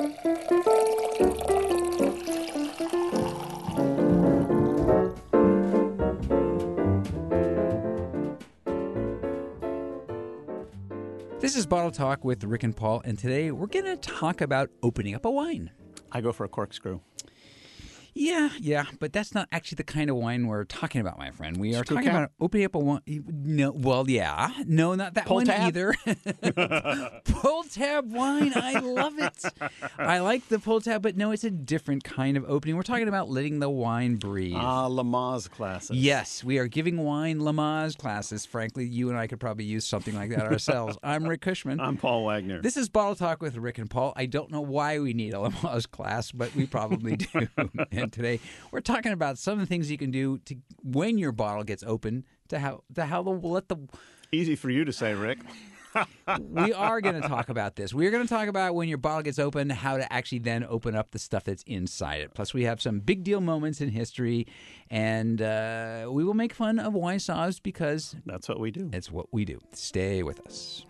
This is Bottle Talk with Rick and Paul, and today we're going to talk about opening up a wine. I go for a corkscrew. Yeah, yeah, but that's not actually the kind of wine we're talking about, my friend. We are Screw talking about opening up a wine. No, well, yeah, no, not that Pull one tab? either. pull tab wine, I love it. I like the pull tab, but no, it's a different kind of opening. We're talking about letting the wine breathe. Ah, Lamaze classes. Yes, we are giving wine Lamaze classes. Frankly, you and I could probably use something like that ourselves. I'm Rick Kushman. I'm Paul Wagner. This is Bottle Talk with Rick and Paul. I don't know why we need a Lamaze class, but we probably do. today we're talking about some of the things you can do to when your bottle gets open to how to how the let the Easy for you to say, Rick. we are going to talk about this. We're going to talk about when your bottle gets open, how to actually then open up the stuff that's inside it. Plus, we have some big deal moments in history, and uh, we will make fun of wine snobs because That's what we do. it's what we do. Stay with us.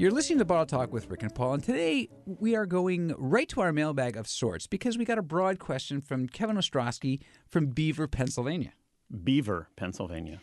You're listening to Bottle Talk with Rick and Paul, and today we are going right to our mailbag of sorts because we got a broad question from Kevin Ostrowski from Beaver, Pennsylvania. Beaver, Pennsylvania.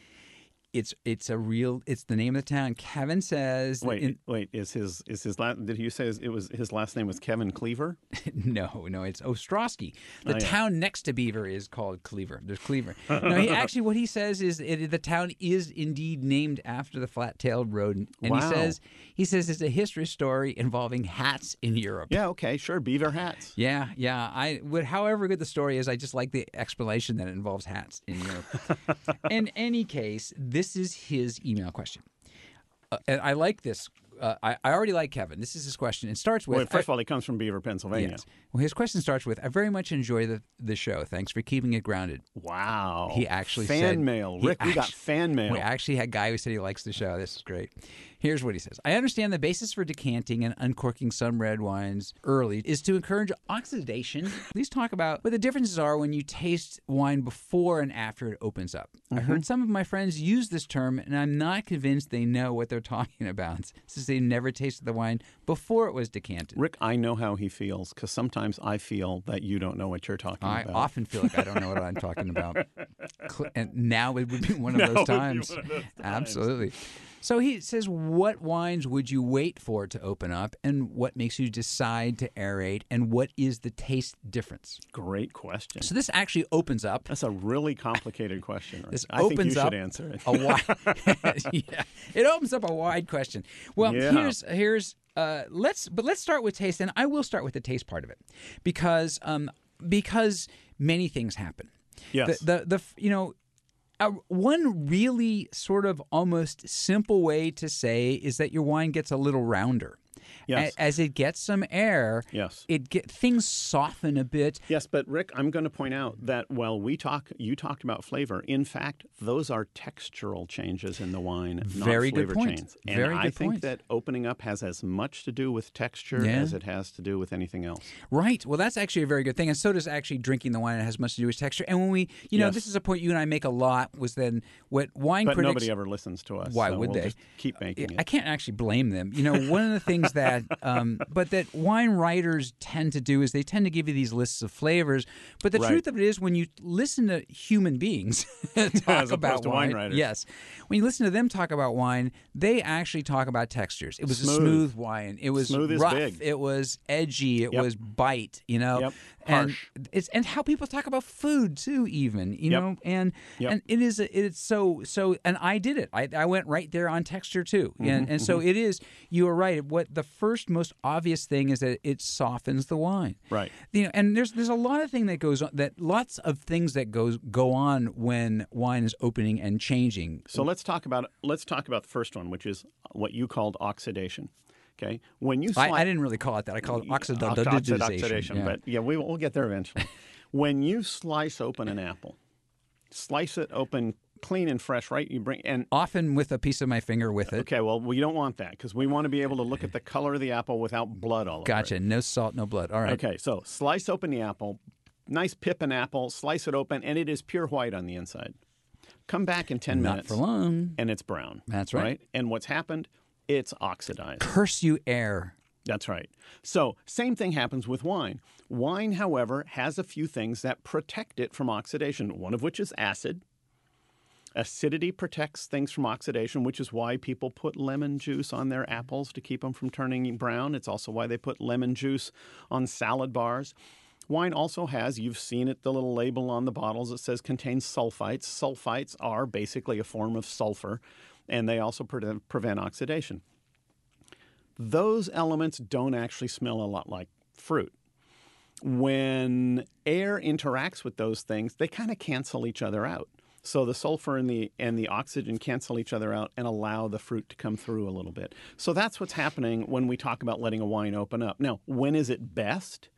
It's it's a real it's the name of the town. Kevin says Wait, in- wait. Is his is his last? Did you say his- it was his last name was Kevin Cleaver? No, no, it's Ostrowski. The Oh, yeah. town next to Beaver is called Cleaver. There's Cleaver. no, he actually what he says is it, the town is indeed named after the flat-tailed rodent, and he Wow. says he says it's a history story involving hats in Europe. Yeah. Okay. Sure. Beaver hats. Yeah, yeah. I would, however good the story is, I just like the explanation that it involves hats in Europe. in any case, this is his email question, uh, and I like this. Uh, I, I already like Kevin. This is his question. It starts with Well, first of all, he comes from Beaver, Pennsylvania. Yes. Well, his question starts with I very much enjoy the, the show. Thanks for keeping it grounded. Wow. He actually fan said- mail. Rick, we got fan mail. We actually had a guy who said he likes the show. This is great. Here's what he says I understand the basis for decanting and uncorking some red wines early is to encourage oxidation. Please talk about what the differences are when you taste wine before and after it opens up. I Mm-hmm. heard some of my friends use this term, and I'm not convinced they know what they're talking about since they never tasted the wine before it was decanted. Rick, I know how he feels because sometimes I feel that you don't know what you're talking I about. I often feel like I don't know what I'm talking about. And now it would be one of those times. one of those times. Absolutely. So he says, What wines would you wait for to open up? And what makes you decide to aerate? And what is the taste difference? Great question. So this actually opens up. That's a really complicated question. Rick. This I think you up should answer it. a wide. yeah, it opens up a wide question. Well, Yeah. here's here's uh, let's but let's start with taste, and I will start with the taste part of it because um because many things happen. Yes. The the, the you know. Uh, one really sort of almost simple way to say is that your wine gets a little rounder. Yes. A- as it gets some air, Yes. it get things soften a bit. Yes, but Rick, I'm going to point out that while we talk, you talked about flavor. In fact, those are textural changes in the wine, Very not good flavor point. changes. And Very I good think point. that opening up has as much to do with texture Yeah. as it has to do with anything else. Right. Well, that's actually a very good thing, and so does actually drinking the wine. It has much to do with texture. And when we, you know, Yes. this is a point you and I make a lot. Was then what wine But critics. nobody ever listens to us. Why so would we'll they? Just keep making it. I can't actually blame them. You know, one of the things that, um, but that wine writers tend to do is they tend to give you these lists of flavors. But the Right. truth of it is, when you listen to human beings talk As about to wine writers. yes, when you listen to them talk about wine, they actually talk about textures. It was a Smooth. smooth wine. It was Smooth rough. big. It was edgy. It Yep. was bite. You know, Yep. and Harsh. it's and how people talk about food too. Even you Yep. know, and and it is it's so so and I did it. I, I went right there on texture too. Mm-hmm, and and so it is you are right. What the first most obvious thing is that it softens the wine. Right. You know, and there's there's a lot of thing that goes on that lots of things that goes go on when wine is opening and changing. So let's talk about let's talk about the first one, which is what you called oxidation. Okay, when you I, sli- I didn't really call it that. I call it Oxid- oxidation. oxidation, yeah. but yeah, we, we'll get there eventually. when you slice open an apple, slice it open clean and fresh, right? You bring and often with a piece of my finger with it. okay, well, we don't want that because we want to be able to look at the color of the apple without blood all over Gotcha. No salt, no blood. All right. Okay, so slice open the apple, nice pippin apple, slice it open, and it is pure white on the inside. Come back in 10 Not minutes for long. and it's brown. That's right. And what's happened? It's oxidized. Curse you, air. That's right. So, same thing happens with wine. Wine, however, has a few things that protect it from oxidation, one of which is acid. Acidity protects things from oxidation, which is why people put lemon juice on their apples to keep them from turning brown. It's also why they put lemon juice on salad bars. Wine also has, you've seen it, the little label on the bottles that says contains sulfites. Sulfites are basically a form of sulfur, and they also pre- prevent oxidation those elements don't actually smell a lot like fruit. When air interacts with those things, they kind of cancel each other out. So the sulfur and the and the oxygen cancel each other out and allow the fruit to come through a little bit. So that's what's happening when we talk about letting a wine open up. Now, when is it best?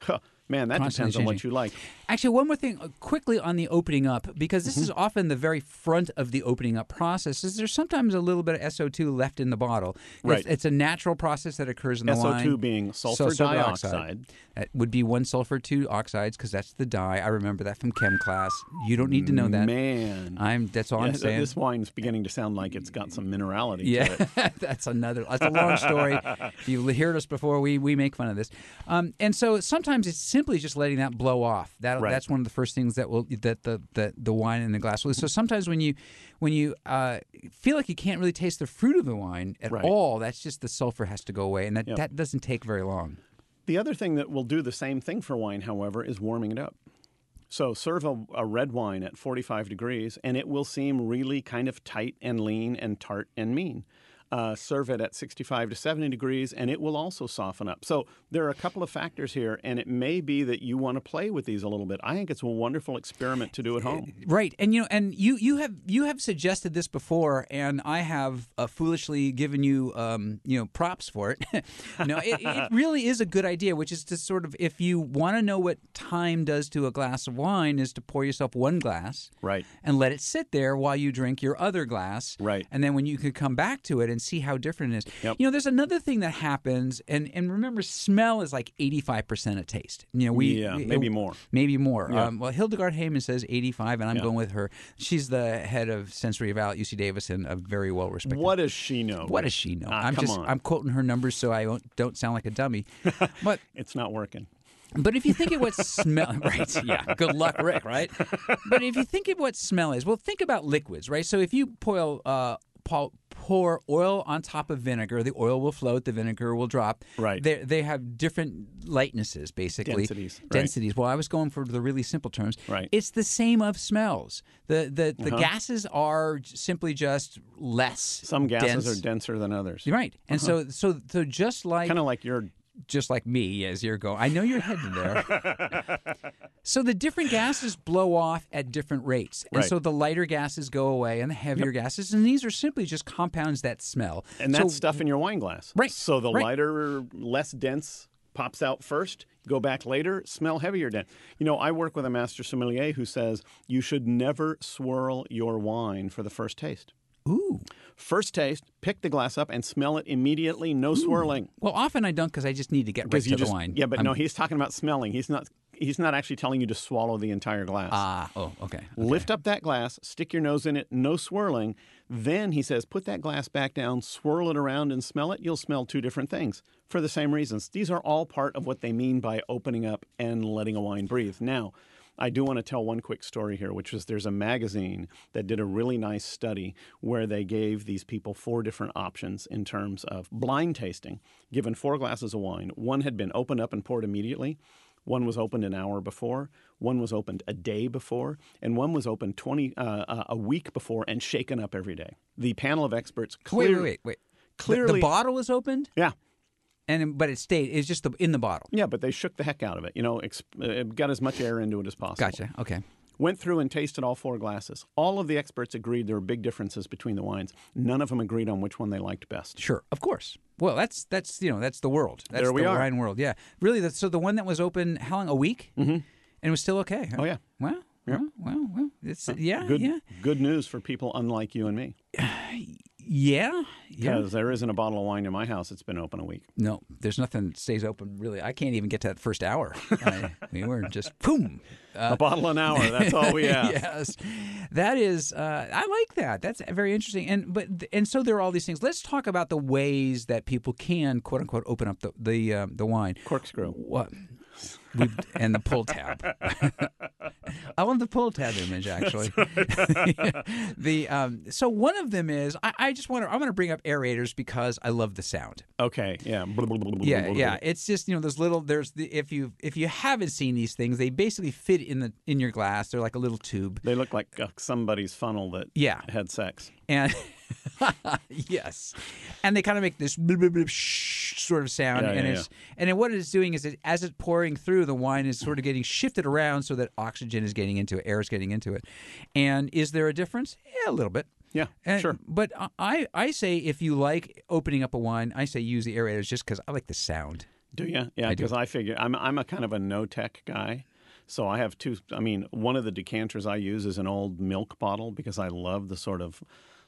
Huh, man, that depends on what you like. Actually, one more thing uh, quickly on the opening up, because this Mm-hmm. is often the very front of the opening up process. Is there's sometimes a little bit of SO2 left in the bottle. Right. It's, it's a natural process that occurs in the wine. SO2 being sulfur sulfur dioxide. That would be one sulfur two oxides because that's the dye. I remember that from chem class. You don't need to know that. Man. I'm. That's all I'm saying. this wine's beginning to sound like it's got some minerality to Yeah, it. that's another. That's a long story. if you heard us before, we we make fun of this, um, and so sometimes it's simply just letting that blow off. That Right. that's one of the first things that will that the that the wine in the glass will. So sometimes when you when you uh, feel like you can't really taste the fruit of the wine at Right. all, that's just the sulfur has to go away, and that Yep. that doesn't take very long. The other thing that will do the same thing for wine, however, is warming it up. So serve a, a red wine at 45 degrees, and it will seem really kind of tight and lean and tart and mean. Uh, serve it at 65 to 70 degrees, and it will also soften up. So there are a couple of factors here, and it may be that you want to play with these a little bit. I think it's a wonderful experiment to do at home. Right, and you know, and you you have you have suggested this before, and I have uh, foolishly given you um, you know props for it. no, it, it really is a good idea, which is to sort of if you want to know what time does to a glass of wine, is to pour yourself one glass, Right. and let it sit there while you drink your other glass, Right. and then when you could come back to it and see how different it is. Yep. You know, there's another thing that happens, and and remember, smell is like 85 percent of taste. You know, we Yeah, we- maybe more. maybe more. Yeah. Um, well, Hildegarde Heymann says 85, and I'm Yeah. going with her. She's the head of sensory eval at UC Davis and a very well respected. What does she know? What does she know? Ah, I'm come just on. I'm quoting her numbers so I don't, don't sound like a dummy. but It's not working. but if you think of what smell right, yeah, good luck, Rick, right? But if you think of what smell is, well, think about liquids, right? So if you boil uh, pour, oil on top of vinegar, the oil will float, the vinegar will drop. Right. They they have different lightnesses, basically. Densities, right. Densities. Well, I was going for the really simple terms. Right. It's the same of smells. The the the Uh-huh. gases are simply just less. Some gases dense. are denser than others. Right, and so so so just like Kind of like your just like me as you're going. I know you're heading there. so the different gases blow off at different rates. And Right. so the lighter gases go away and the heavier gases, and these are simply just compounds that smell. And so, that's stuff in your wine glass. Right, So the right. lighter, less dense pops out first, go back later, smell heavier dense. You know, I work with a master sommelier who says you should never swirl your wine for the first taste. Ooh. First taste, pick the glass up and smell it immediately, no swirling. Well, often I don't because I just need to get right to you the wine. Yeah, but I'm- no, he's talking about smelling. He's not he's not actually telling you to swallow the entire glass. Ah, oh, okay. okay. Lift up that glass, stick your nose in it, no swirling. Then he says, put that glass back down, swirl it around, and smell it. You'll smell two different things for the same reasons. These are all part of what they mean by opening up and letting a wine breathe. Now, I do want to tell one quick story here, which is there's a magazine that did a really nice study where they gave these people four different options in terms of blind tasting. Given four glasses of wine, one had been opened up and poured immediately. One was opened an hour before, one was opened a day before, and one was opened 20 uh, uh, a week before and shaken up every day. The panel of experts Wait, clearly, wait, wait, wait. The- clearly, the, bottle was opened, yeah, and but it stayed. It's just the, in the bottle. yeah, but they shook the heck out of it. You know, exp- uh, got as much air into it as possible. Gotcha. Okay. Went through and tasted all four glasses. All of the experts agreed there were big differences between the wines. None of them agreed on which one they liked best. Sure, of course. Well, that's that's you know that's the world. That's There we the are. wine world. Yeah, really. That's, so the one that was open how long? A week, mm-hmm. and it was still okay. huh? Oh yeah, Well, well, well, well. It's yeah, good yeah. good news for people unlike you and me. Yeah, yeah. Because there isn't a bottle of wine in my house that's been open a week. No, there's nothing that stays open really. I can't even get to that first hour. I, we were just boom. a bottle an hour. That's all we have. yes, that is. Uh, I like that. That's very interesting. And but and so there are all these things. Let's talk about the ways that people can quote unquote open up the the um, the wine. Corkscrew. What? We've, and the pull tab. I love the pull tab image actually. the um, so one of them is I, I just want to I want to bring up aerators because I love the sound. Okay. Yeah. Yeah, yeah. It's just you know those little there's the if you if you haven't seen these things they basically fit in the in your glass. They're like a little tube. They look like uh, somebody's funnel that Yeah. had sex. and yes, and they kind of make this sort of sound, Yeah, and yeah, it's and then what it's doing is it, as it's pouring through, the wine is sort of getting shifted around so that oxygen is getting into it, air is getting into it. And is there a difference? Yeah, a little bit. Yeah. And- sure. But I I say if you like opening up a wine, I say use the aerators just because I like the sound. Do you? Yeah, I because I, figure I'm I'm a kind of a no tech guy. So I have two. I mean, one of the decanters I use is an old milk bottle because I love the sort of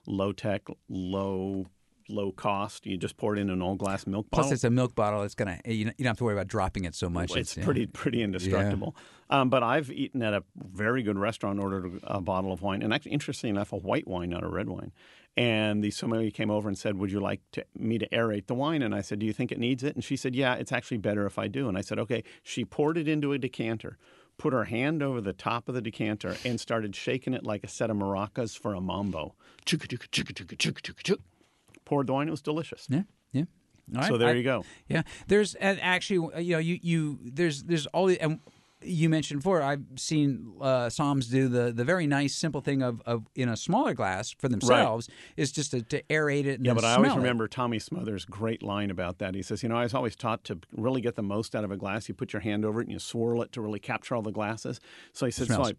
low tech, low low cost. You just pour it in an old glass milk bottle. Plus, it's a milk bottle. It's gonna you don't have to worry about dropping it so much. it's yeah. pretty pretty indestructible. Um, but I've eaten at a very good restaurant, ordered a bottle of wine, and actually, interestingly enough, a white wine, not a red wine. And the sommelier came over and said, "Would you like to, me to aerate the wine?" And I said, "Do you think it needs it?" And she said, "Yeah, it's actually better if I do." And I said, "Okay." She poured it into a decanter, put her hand over the top of the decanter, and started shaking it like a set of maracas for a mambo. Chugga, chugga, chugga, chugga, chugga, chugga, chugga. Poured the wine. It was delicious. Yeah, yeah. All So right, there I- you go. Yeah, there's and actually, you know, you you there's there's all the and you mentioned before. I've seen uh, somms do the the very nice simple thing of, of in a smaller glass for themselves is just to, to aerate it. And Yeah, but I always it. remember Tommy Smothers' great line about that. He says, "You know, I was always taught to really get the most out of a glass. You put your hand over it and you swirl it to really capture all the glasses." So he said, "So, I,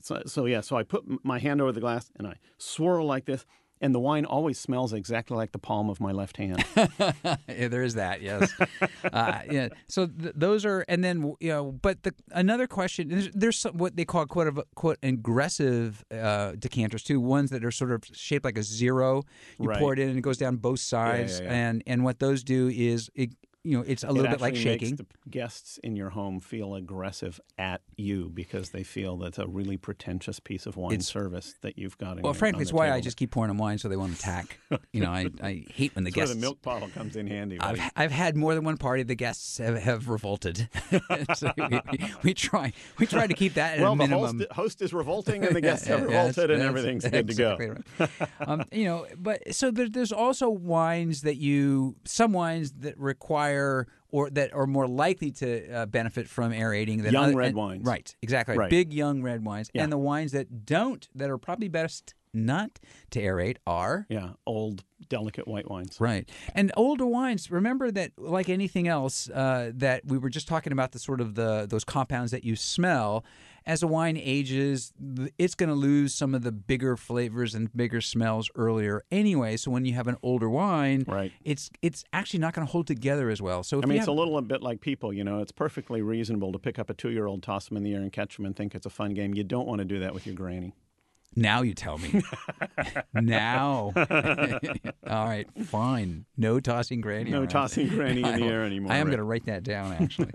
so, so yeah, so I put my hand over the glass and I swirl like this." And the wine always smells exactly like the palm of my left hand. yeah, there is that. Yes. uh, yeah. So th- those are, and then you know, but the another question there's, there's some, what they call quote of quote aggressive uh, decanters too. Ones that are sort of shaped like a zero. You Right. pour it in and it goes down both sides, yeah, yeah. and and what those do is it. You know, it's a little it bit like shaking. Makes the guests in your home feel aggressive at you because they feel that's a really pretentious piece of wine It's- service that you've got. In well, your- frankly, it's why I just keep pouring them wine so they won't attack. you know, I, I hate when the That's where guests. the milk bottle comes in handy. I've, I've had more than one party. The guests have, have revolted. so we, we, we try we try to keep that at well, a the host, host is revolting, and the guests have Yeah, revolted, that's- and everything's good to go. right. um, you know, but so there, there's also wines that you some wines that require or that are more likely to uh, benefit from aerating than Young other- red and- wines. Right, exactly. Right. Right. Big young red wines, Yeah. and the wines that don't that are probably best not to aerate are Yeah, old, delicate white wines. Right. And older wines, remember that like anything else, uh, that we were just talking about the sort of the those compounds that you smell. As a wine ages, it's going to lose some of the bigger flavors and bigger smells earlier anyway. So when you have an older wine, Right. it's it's actually not going to hold together as well. So I mean, you it's a little bit like people. You know, it's perfectly reasonable to pick up a two-year-old, toss them in the air, and catch them, and think it's a fun game. You don't want to do that with your granny. Now you tell me. now. All right, fine. No tossing granny. No around. tossing granny in the air anymore. I am going to write that down actually.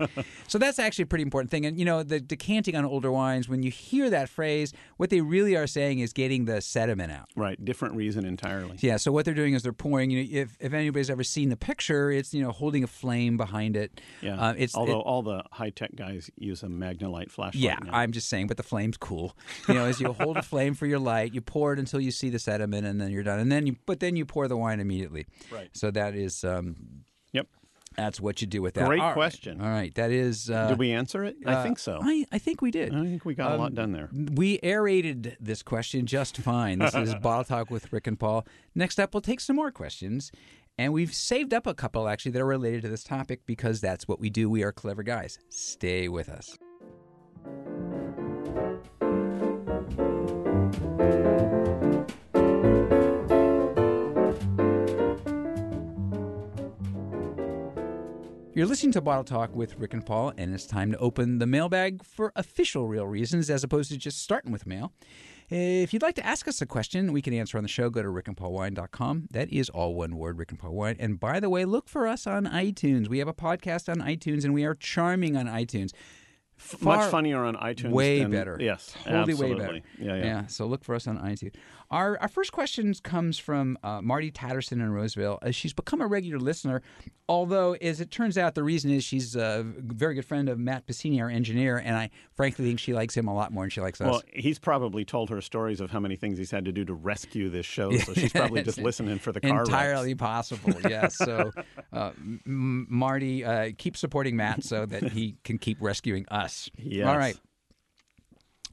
so that's actually a pretty important thing. And you know, the decanting on older wines, when you hear that phrase, what they really are saying is getting the sediment out. Right, different reason entirely. Yeah. So what they're doing is they're pouring. You know, if if anybody's ever seen the picture, it's you know holding a flame behind it. Yeah. Uh, it's Although it- all the high-tech guys use a Magnalite flashlight. yeah, now. I'm just saying, but the flame's cool. You know, as you hold a flame for your light, you pour it until you see the sediment, and then you're done. And then you, but then you pour the wine immediately. Right. So that is, um, Yep. that's what you do with that. Great All right. question. All right, that is. Uh, Did we answer it? I uh, think so. I, I think we did. I think we got a lot Um, done there. We aerated this question just fine. This is Bottle Talk with Rick and Paul. Next up, we'll take some more questions. And we've saved up a couple actually that are related to this topic because that's what we do. We are clever guys. Stay with us. You're listening to Bottle Talk with Rick and Paul, and it's time to open the mailbag for official real reasons as opposed to just starting with mail. If you'd like to ask us a question we can answer on the show, go to rickandpaulwine.com. That is all one word, Rick and Paul Wine. And by the way, look for us on iTunes. We have a podcast on iTunes, and we are charming on iTunes. Far- Much funnier on iTunes. way than- better. Yes, totally way absolutely. better. Yeah, yeah. So look for us on iTunes. Our our first question comes from uh, Marty Tatterson in Roseville. Uh, she's become a regular listener, although as it turns out, the reason is she's a very good friend of Matt Piscini, our engineer, and I frankly think she likes him a lot more than she likes us. Well, he's probably told her stories of how many things he's had to do to rescue this show, so she's probably just listening for the car wrecks. entirely possible. Yes. So, uh, M- Marty, uh, keep supporting Matt so that he can keep rescuing us. Yes. All right.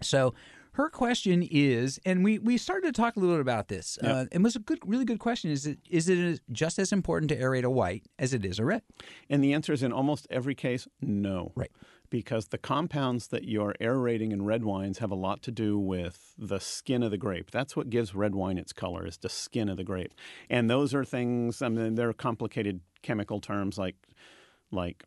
So. Her question is, and we, we started to talk a little bit about this. Yep. Uh, it was a good, really good question. Is it is it just as important to aerate a white as it is a red? And the answer is in almost every case, no. Right. Because the compounds that you're aerating in red wines have a lot to do with the skin of the grape. That's what gives red wine its color, is the skin of the grape. And those are things, I mean, they're complicated chemical terms like, like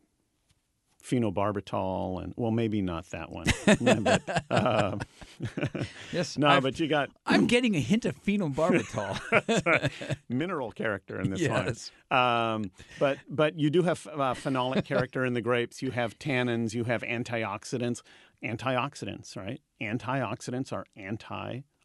phenobarbital and, well, maybe not that one. But, uh, Yes. no, I've- but you got I'm getting a hint of phenobarbital. mineral character in this Yes. one. Um, but but you do have uh, phenolic character in the grapes. You have tannins. You have antioxidants. Antioxidants, right? Antioxidants are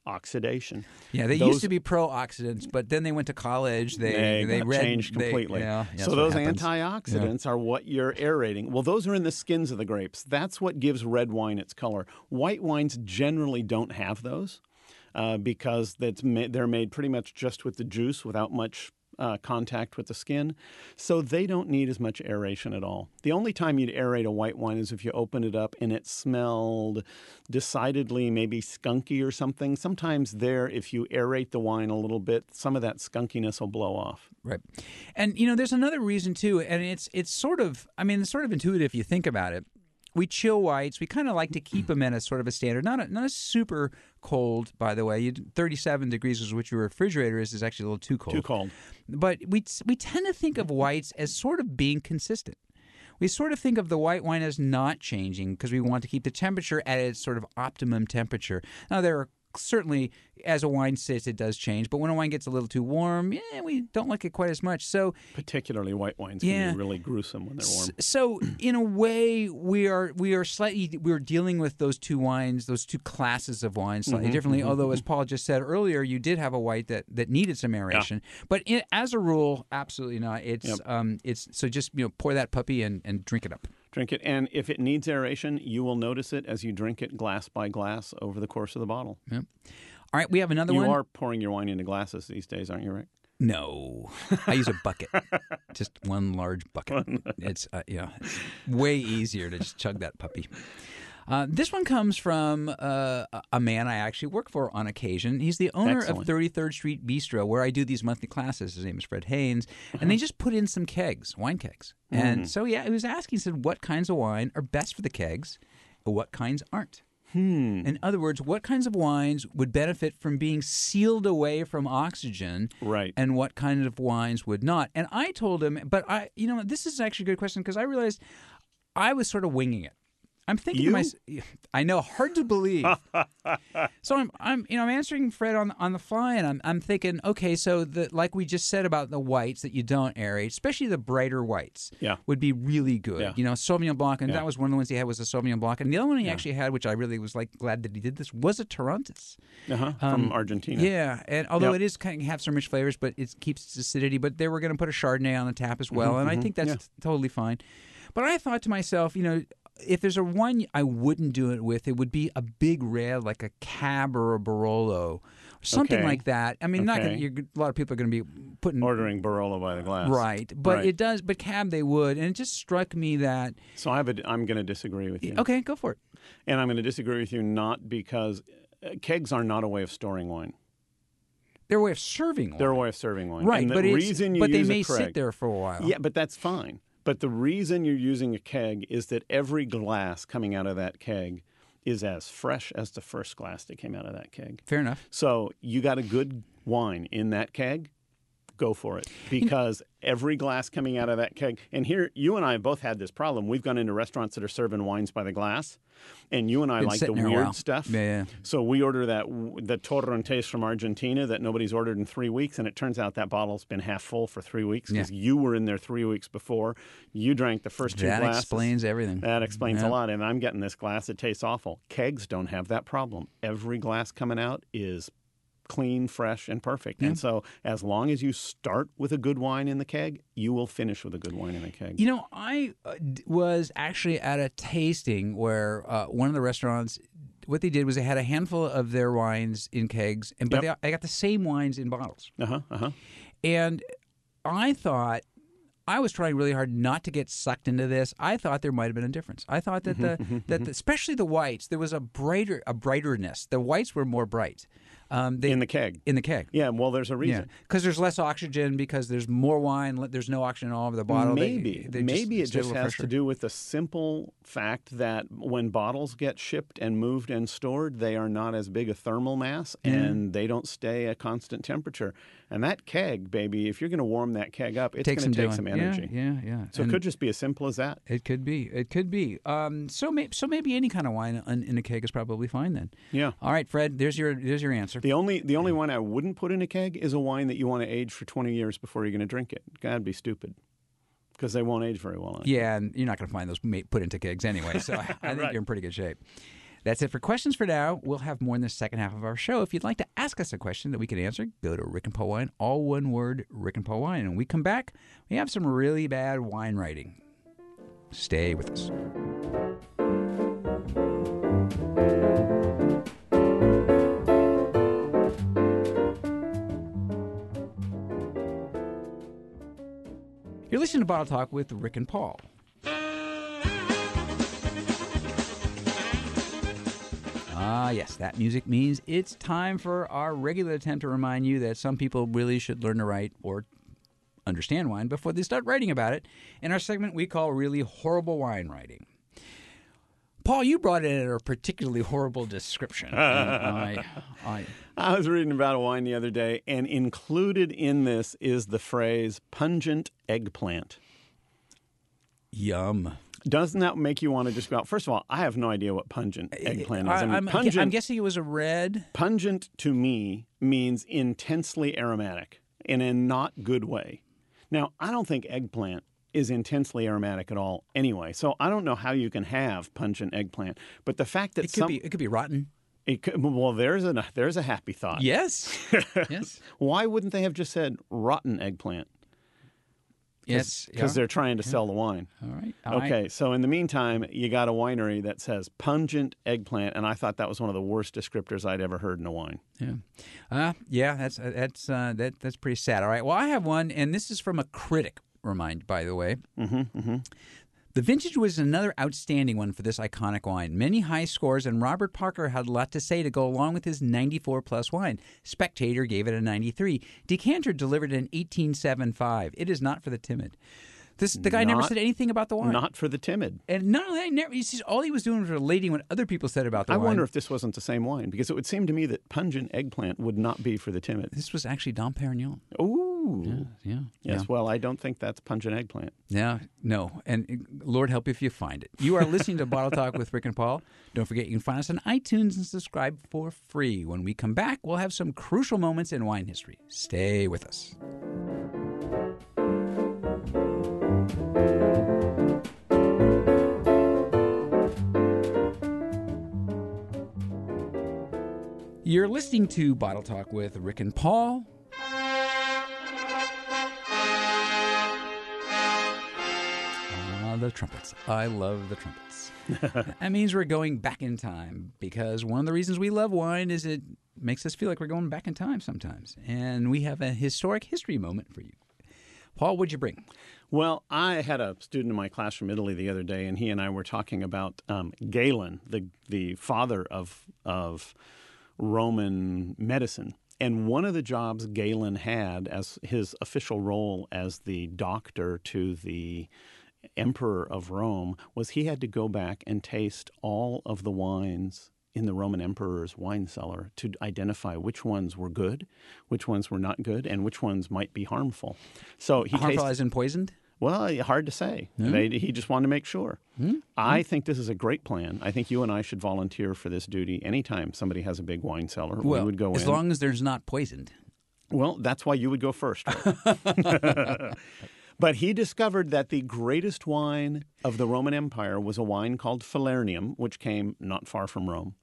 anti-oxidation. yeah, they Those- used to be pro-oxidants, but then they went to college. They They, they read changed they- completely. yeah, so those antioxidants are what you're aerating. Well, those are in the skins of the grapes. That's what gives red wine its color. White wines generally don't have those uh, because that's ma- they're made pretty much just with the juice without much. Uh, contact with the skin, so they don't need as much aeration at all. The only time you'd aerate a white wine is if you opened it up and it smelled decidedly maybe skunky or something. Sometimes there, if you aerate the wine a little bit, some of that skunkiness will blow off. Right. And you know, there's another reason too, and it's it's sort of I mean, it's sort of intuitive if you think about it. We chill whites. We kind of like to keep them at a sort of a standard, not a, not a super cold. By the way, you, 37 degrees is what your refrigerator is is actually a little too cold. Too cold. But we we tend to think of whites as sort of being consistent. We sort of think of the white wine as not changing because we want to keep the temperature at its sort of optimum temperature. Now there are certainly as a wine sits it does change, but when a wine gets a little too warm, yeah, we don't like it quite as much. So Particularly white wines can Yeah. be really gruesome when they're warm. so in a way we are we are slightly we're dealing with those two wines those two classes of wines slightly Mm-hmm, differently although as paul just said earlier you did have a white that that needed some aeration but i as a rule absolutely not it's Yep. um it's so just you know pour that puppy and and drink it up Drink it, and if it needs aeration, you will notice it as you drink it glass by glass over the course of the bottle. Yep. all right we have another You one You are pouring your wine into glasses these days, aren't you, Rick? no i use a bucket just one large bucket it's uh, yeah it's way easier to just chug that puppy Uh, this one comes from uh, a- man I actually work for on occasion. He's the owner Excellent. of 33rd Street Bistro, where I do these monthly classes. His name is Fred Haynes. And they just put in some kegs, wine kegs. And so, yeah, he was asking, he said, what kinds of wine are best for the kegs and what kinds aren't? Hmm. In other words, what kinds of wines would benefit from being sealed away from oxygen Right. and what kind of wines would not. And I told him, but I, you know, this is actually a good question because I realized I was sort of winging it. I'm thinking to You? myself, I know, hard to believe. so I'm, I'm, you know, I'm answering Fred on on the fly, and I'm, I'm thinking, okay, so the like we just said about the whites that you don't aerate, especially the brighter whites, Yeah. would be really good. Yeah. You know, Sauvignon Blanc, and Yeah. that was one of the ones he had was a Sauvignon Blanc, and the other one he actually had, which I really was like glad that he did this, was a Torrontés. Uh-huh. From Argentina. Um, Yeah, and although Yep. it is kind of have some rich flavors, but it keeps its acidity. But they were going to put a Chardonnay on the tap as well, and I think that's Mm-hmm, yeah. totally fine. But I thought to myself, you know, if there's a one I wouldn't do it with, it would be a big red like a Cab or a Barolo, something Okay. like that. I mean, not gonna, you're, a lot of people are going to be putting Ordering Barolo by the glass. right, but Right. it does. But Cab they would, and it just struck me that So I have a, I'm going to disagree with you. okay, go for it. And I'm going to disagree with you not because uh, kegs are not a way of storing wine. Their way of serving, wine. They're a way of serving wine. right? And the but reason you but they may sit there for a while. Yeah, but that's fine. But the reason you're using a keg is that every glass coming out of that keg is as fresh as the first glass that came out of that keg. fair enough. So you got a good wine in that keg, go for it because every glass coming out of that keg. And here, you and I both had this problem. We've gone into restaurants that are serving wines by the glass, and you and I Been like the sitting there a weird stuff. Yeah, yeah. So we order that the Torrontés from Argentina that nobody's ordered in three weeks, and it turns out that bottle's been half full for three weeks because you were in there three weeks before. You drank the first two That glasses. That explains everything. That explains Yeah. a lot. And I'm getting this glass. It tastes awful. Kegs don't have that problem. Every glass coming out is clean, fresh, and perfect. And so, as long as you start with a good wine in the keg, you will finish with a good wine in the keg. You know, I uh, was actually at a tasting where uh, one of the restaurants, what they did was they had a handful of their wines in kegs, and but they, they got the same wines in bottles. Uh huh. Uh huh. And I thought I was trying really hard not to get sucked into this. I thought there might have been a difference. I thought that the that the, especially the whites, there was a brighter a brighterness. The whites were more bright. Um, they, In the keg. in the keg. Yeah. Well, there's a Yeah, reason. because there's less oxygen because there's more wine. There's no oxygen all over the bottle. Maybe. they just Maybe it just has fresher. to do with the simple fact that when bottles get shipped and moved and stored, they are not as big a thermal mass and they don't stay a constant temperature. And that keg, baby, if you're going to warm that keg up, it's going to take doing. some energy. Yeah, yeah, yeah. So And it could just be as simple as that. it could be. It could be. Um, so, may, so maybe any kind of wine in, in a keg is probably fine then. Yeah. All right, Fred. There's your there's your answer. The only the only one I wouldn't put in a keg is a wine that you want to age for 20 years before you're going to drink it. That'd be stupid because they won't age very well. Yeah, and you're not going to find those put into kegs anyway. So I, I think Right. you're in pretty good shape. That's it for questions for now. We'll have more in the second half of our show. If you'd like to ask us a question that we can answer, go to Rick and Paul Wine, all one word, Rick and Paul Wine. And when we come back, we have some really bad wine writing. Stay with us. You're listening to Bottle Talk with Rick and Paul. Ah, yes, that music means it's time for our regular attempt to remind you that some people really should learn to write or understand wine before they start writing about it. In our segment, we call really horrible wine writing. Paul, you brought in a particularly horrible description. I, I, I was reading about a wine the other day, and included in this is the phrase pungent eggplant. yum. Doesn't that make you want to just go out? First of all, I have no idea what pungent eggplant is. I mean, I'm, pungent, I'm guessing it was a red. pungent to me means intensely aromatic in a not good way. Now, I don't think eggplant is intensely aromatic at all anyway. So I don't know how you can have pungent eggplant. But the fact that It could some be. It could be rotten. it could, well, there's a there's a happy thought. Yes. yes. Why wouldn't they have just said rotten eggplant? Yes. Because yeah. they're trying to sell the wine. All right. All right. Okay, so in the meantime, you got a winery that says pungent eggplant, and I thought that was one of the worst descriptors I'd ever heard in a wine. Yeah, uh, yeah, that's uh, that's uh, that that's pretty sad. All right, well, I have one, and this is from a critic. Remind, by the way. Mm-hmm, mm-hmm. The vintage was another outstanding one for this iconic wine. Many high scores, and Robert Parker had a lot to say to go along with his 94 plus wine. Spectator gave it a 93. Decanter delivered an 1875. It is not for the timid. This the guy never said anything about the wine. Not for the timid. and not only that, never, he's just, all he was doing was relating what other people said about the I wine. wonder if this wasn't the same wine because it would seem to me that pungent eggplant would not be for the timid. this was actually Dom Perignon. Ooh. Yeah. yeah Yes, yeah. well, I don't think that's pungent eggplant. Yeah, no. And uh, Lord help you if you find it. You are listening to Bottle Talk with Rick and Paul. Don't forget you can find us on iTunes and subscribe for free. When we come back, we'll have some crucial moments in wine history. Stay with us. You're listening to Bottle Talk with Rick and Paul. Ah, the trumpets. I love the trumpets. that means we're going back in time because one of the reasons we love wine is it makes us feel like we're going back in time sometimes. And we have a historic history moment for you. Paul, what'd you bring? Well, I had a student in my class from Italy the other day, and he and I were talking about um, Galen, the the father of of Roman medicine. And one of the jobs Galen had as his official role as the doctor to the emperor of Rome was he had to go back and taste all of the wines in the Roman emperor's wine cellar to identify which ones were good, which ones were not good, and which ones might be harmful. So he Harmful tasted, as in poisoned? Well, hard to say. They, he just wanted to make sure. Hmm. I hmm. think this is a great plan. I think you and I should volunteer for this duty anytime somebody has a big wine cellar. Well, we would go as in. long as there's not poisoned. Well, that's why you would go first. But he discovered that the greatest wine of the Roman Empire was a wine called Falernium, which came not far from Rome.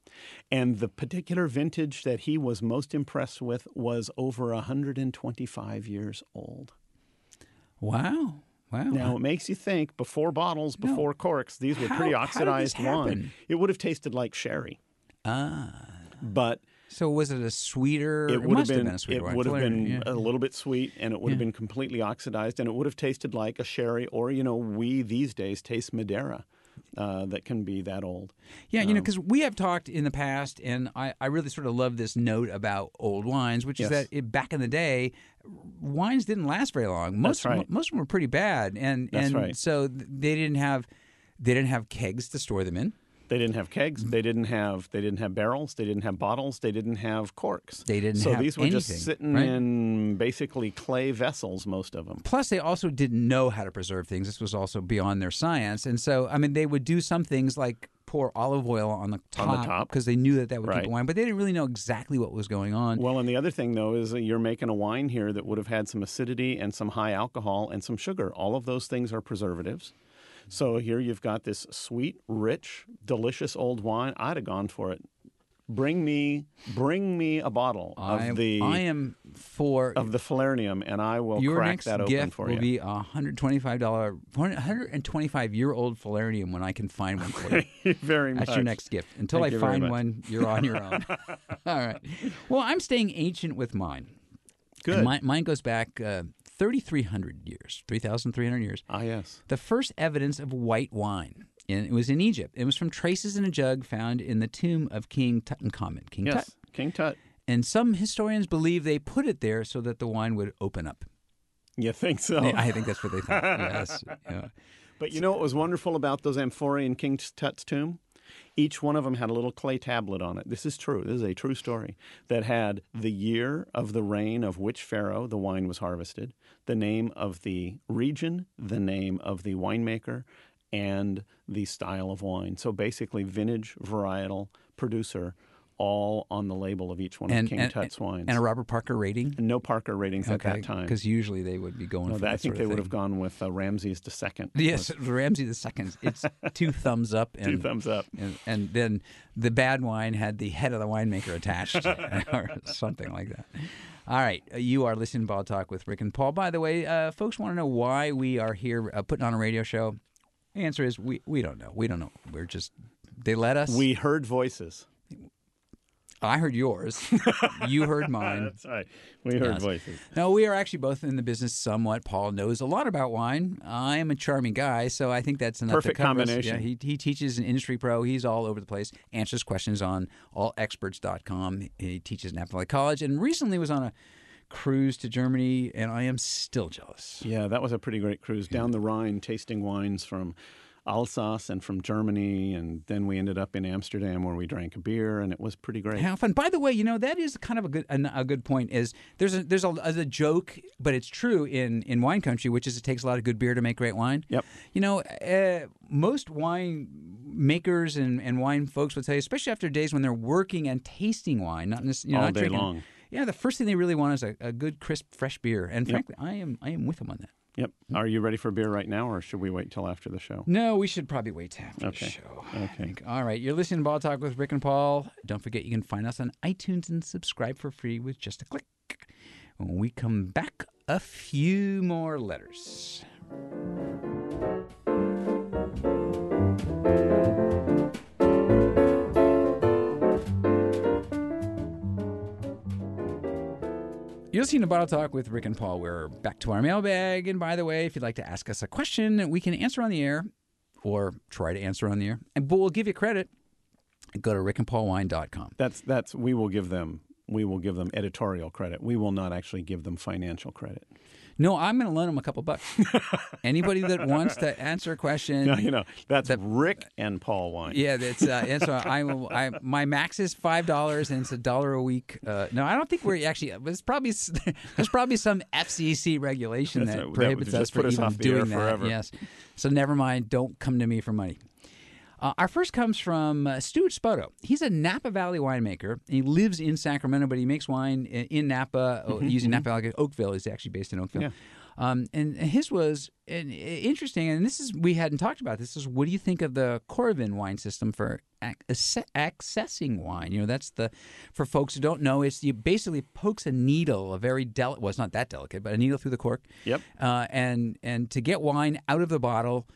And the particular vintage that he was most impressed with was over 125 years old. Wow. Wow. Now, it makes you think before bottles, before corks, these were How- pretty how did this oxidized wine. It would have tasted like sherry. ah. But So was it a sweeter? it would have been, it would have been yeah. a little bit sweet and it would have been completely oxidized and it would have tasted like a sherry or you know we these days taste madeira uh, that can be that old Yeah, Um, you know, because we have talked in the past, and I, I really sort of love this note about old wines, which is that it, back in the day, wines didn't last very long. Most That's right. most of them were pretty bad, and That's and right. so they didn't have they didn't have kegs to store them in. They didn't have kegs. They didn't have they didn't have barrels. They didn't have bottles. They didn't have corks. They didn't so these were anything, just sitting right? in basically clay vessels most of them Plus, they also didn't know how to preserve things. This was also beyond their science, and so I mean, they would do some things like pour olive oil on the top because they knew that that would keep Right. the wine, but they didn't really know exactly what was going on. well and the other thing though is you're making a wine here that would have had some acidity and some high alcohol and some sugar. All of those things are preservatives so here you've got this sweet rich delicious old wine i'd have gone for it bring me bring me a bottle of I the I am for of the Falernium, and I will Your crack next that open gift for will you. be a hundred twenty-five dollar, hundred and twenty-five year old Falernium when I can find one for you. Very much. That's your next gift. Until Thank I find one, you're on your own. All right. Well, I'm staying ancient with mine. Good. Mine, mine goes back uh, 3,300 years, 3,300 years. ah, yes. The first evidence of white wine. And it was in Egypt. It was from traces in a jug found in the tomb of King Tutankhamun. King Tut. King Tut. And some historians believe they put it there so that the wine would open up. You think so? I think that's what they thought. yes. Yeah. But you know what was wonderful about those amphorae in King Tut's tomb? Each one of them had a little clay tablet on it. This is true. This is a true story that had the year of the reign of which pharaoh the wine was harvested, the name of the region, the name of the winemaker, and the style of wine. So basically, vintage, varietal, producer, all on the label of each one And, of King and, Tut's wines. and a Robert Parker rating. And no Parker ratings at that time. Because usually they would be going No, for that- I think they would have gone with uh, Ramses the second. Yes, Ramsey the second. It's two thumbs up and Two thumbs up. and, and then the bad wine had the head of the winemaker attached or something like that. All right, uh, you are listening to Bottle Talk with Rick and Paul. By the way, uh, folks want to know why we are here uh, putting on a radio show. The answer is we we don't know. We don't know. We're just they let us. We heard voices. I heard yours. you heard mine. That's right. We heard Yes. voices. No, we are actually both in the business somewhat. Paul knows a lot about wine. I am a charming guy, so I think that's enough Perfect to cover us. combination. Yeah, he, he teaches an industry pro. He's all over the place, answers questions on allexperts.com. He teaches in Napa College and recently was on a cruise to Germany, and I am still jealous. Yeah, that was a pretty great cruise down the Rhine, tasting wines from Alsace and from Germany, and then we ended up in Amsterdam where we drank a beer, and it was pretty great. How fun! By the way, you know that is kind of a good a, a good point. Is there's a there's a, a joke, but it's true in in wine country, which is it takes a lot of good beer to make great wine. Yep. You know, uh, most wine makers and, and wine folks would tell you, especially after days when they're working and tasting wine, not necessarily you know, All not day drinking. long. Yeah, the first thing they really want is a, a good, crisp, fresh beer. And frankly, I am I am with them on that. Yep. Mm-hmm. Are you ready for beer right now, or should we wait till after the show? No, we should probably wait till after Okay. the show. Okay. All right. You're listening to Bottle Talk with Rick and Paul. Don't forget you can find us on iTunes and subscribe for free with just a click. When we come back, a few more letters. You're listening to Bottle Talk with Rick and Paul. We're back to our mailbag. And by the way, if you'd like to ask us a question, we can answer on the air or try to answer on the air. And but we'll give you credit. Go to rickandpaulwine.com. That's that's we will give them we will give them editorial credit. We will not actually give them financial credit. No, I'm going to loan them a couple bucks. Anybody that wants to answer a question, no, you know, that's Rick and Paul Wine. Yeah, that's uh, and so I, I my max is five dollars and it's a dollar a week. Uh, no, I don't think we're actually. There's probably there's probably some FCC regulation That's that. That prohibits just us from us even off the air doing that. forever. Yes, so never mind. Don't come to me for money. Uh, our first comes from uh, Stuart Spoto. He's a Napa Valley winemaker. He lives in Sacramento, but he makes wine in, in Napa uh, using Napa Valley. Oakville He's actually based in Oakville. Yeah. Um, and his was an, interesting, and this is we hadn't talked about this. Is what do you think of the Coravin wine system for ac- accessing wine? You know, that's the for folks who don't know, it's you basically pokes a needle, a very delicate. Well, it's not that delicate, but a needle through the cork. Yep. Uh, and and to get wine out of the bottle.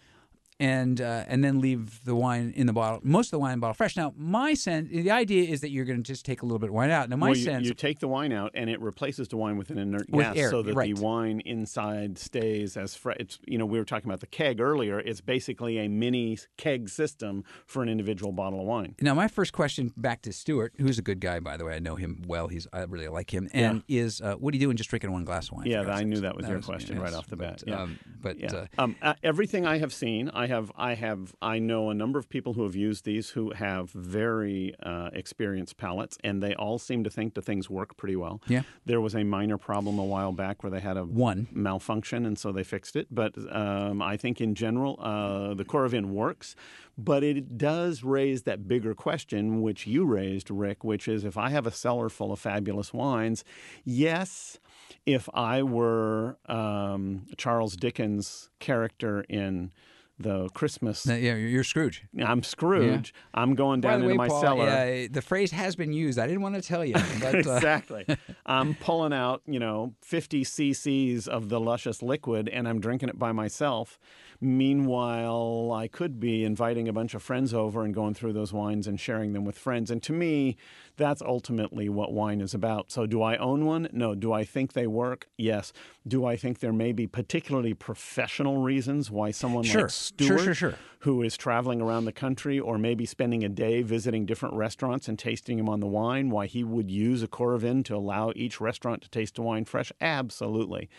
And uh, and then leave the wine in the bottle, most of the wine in the bottle fresh. Now, my sense, the idea is that you're going to just take a little bit of wine out. Now, my well, you, sense, you take the wine out and it replaces the wine with an inert With gas, air, so that right. the wine inside stays as fresh. It's you know we were talking about the keg earlier. It's basically a mini keg system for an individual bottle of wine. Now, my first question back to Stuart, who's a good guy, by the way. I know him well. He's I really like him. And is uh, what are you do doing just drinking one glass of wine? Yeah, I knew that was your question right off the but, bat, yeah. Um, but Yeah. uh, um, uh, everything I have seen, I have, I have, I know a number of people who have used these who have very uh, experienced palates, and they all seem to think the things work pretty well. Yeah. There was a minor problem a while back where they had a One. malfunction, and so they fixed it. But um, I think in general, uh, the Coravin works. But it does raise that bigger question, which you raised, Rick, which is if I have a cellar full of fabulous wines, yes, if I were um, Charles Dickens' character in the Christmas, yeah, you're, Scrooge. I'm Scrooge. I'm going down into way, my Paul, cellar. yeah, the phrase has been used. I didn't want to tell you, but uh, exactly. I'm pulling out, you know, 50 cc's of the luscious liquid and I'm drinking it by myself. Meanwhile, I could be inviting a bunch of friends over and going through those wines and sharing them with friends. And to me, that's ultimately what wine is about. So, do I own one? No. Do I think they work? Yes. Do I think there may be particularly professional reasons why someone Sure. like Stewart, sure, sure. who is traveling around the country or maybe spending a day visiting different restaurants and tasting them on the wine, why he would use a Coravin to allow each restaurant to taste the wine fresh? Absolutely.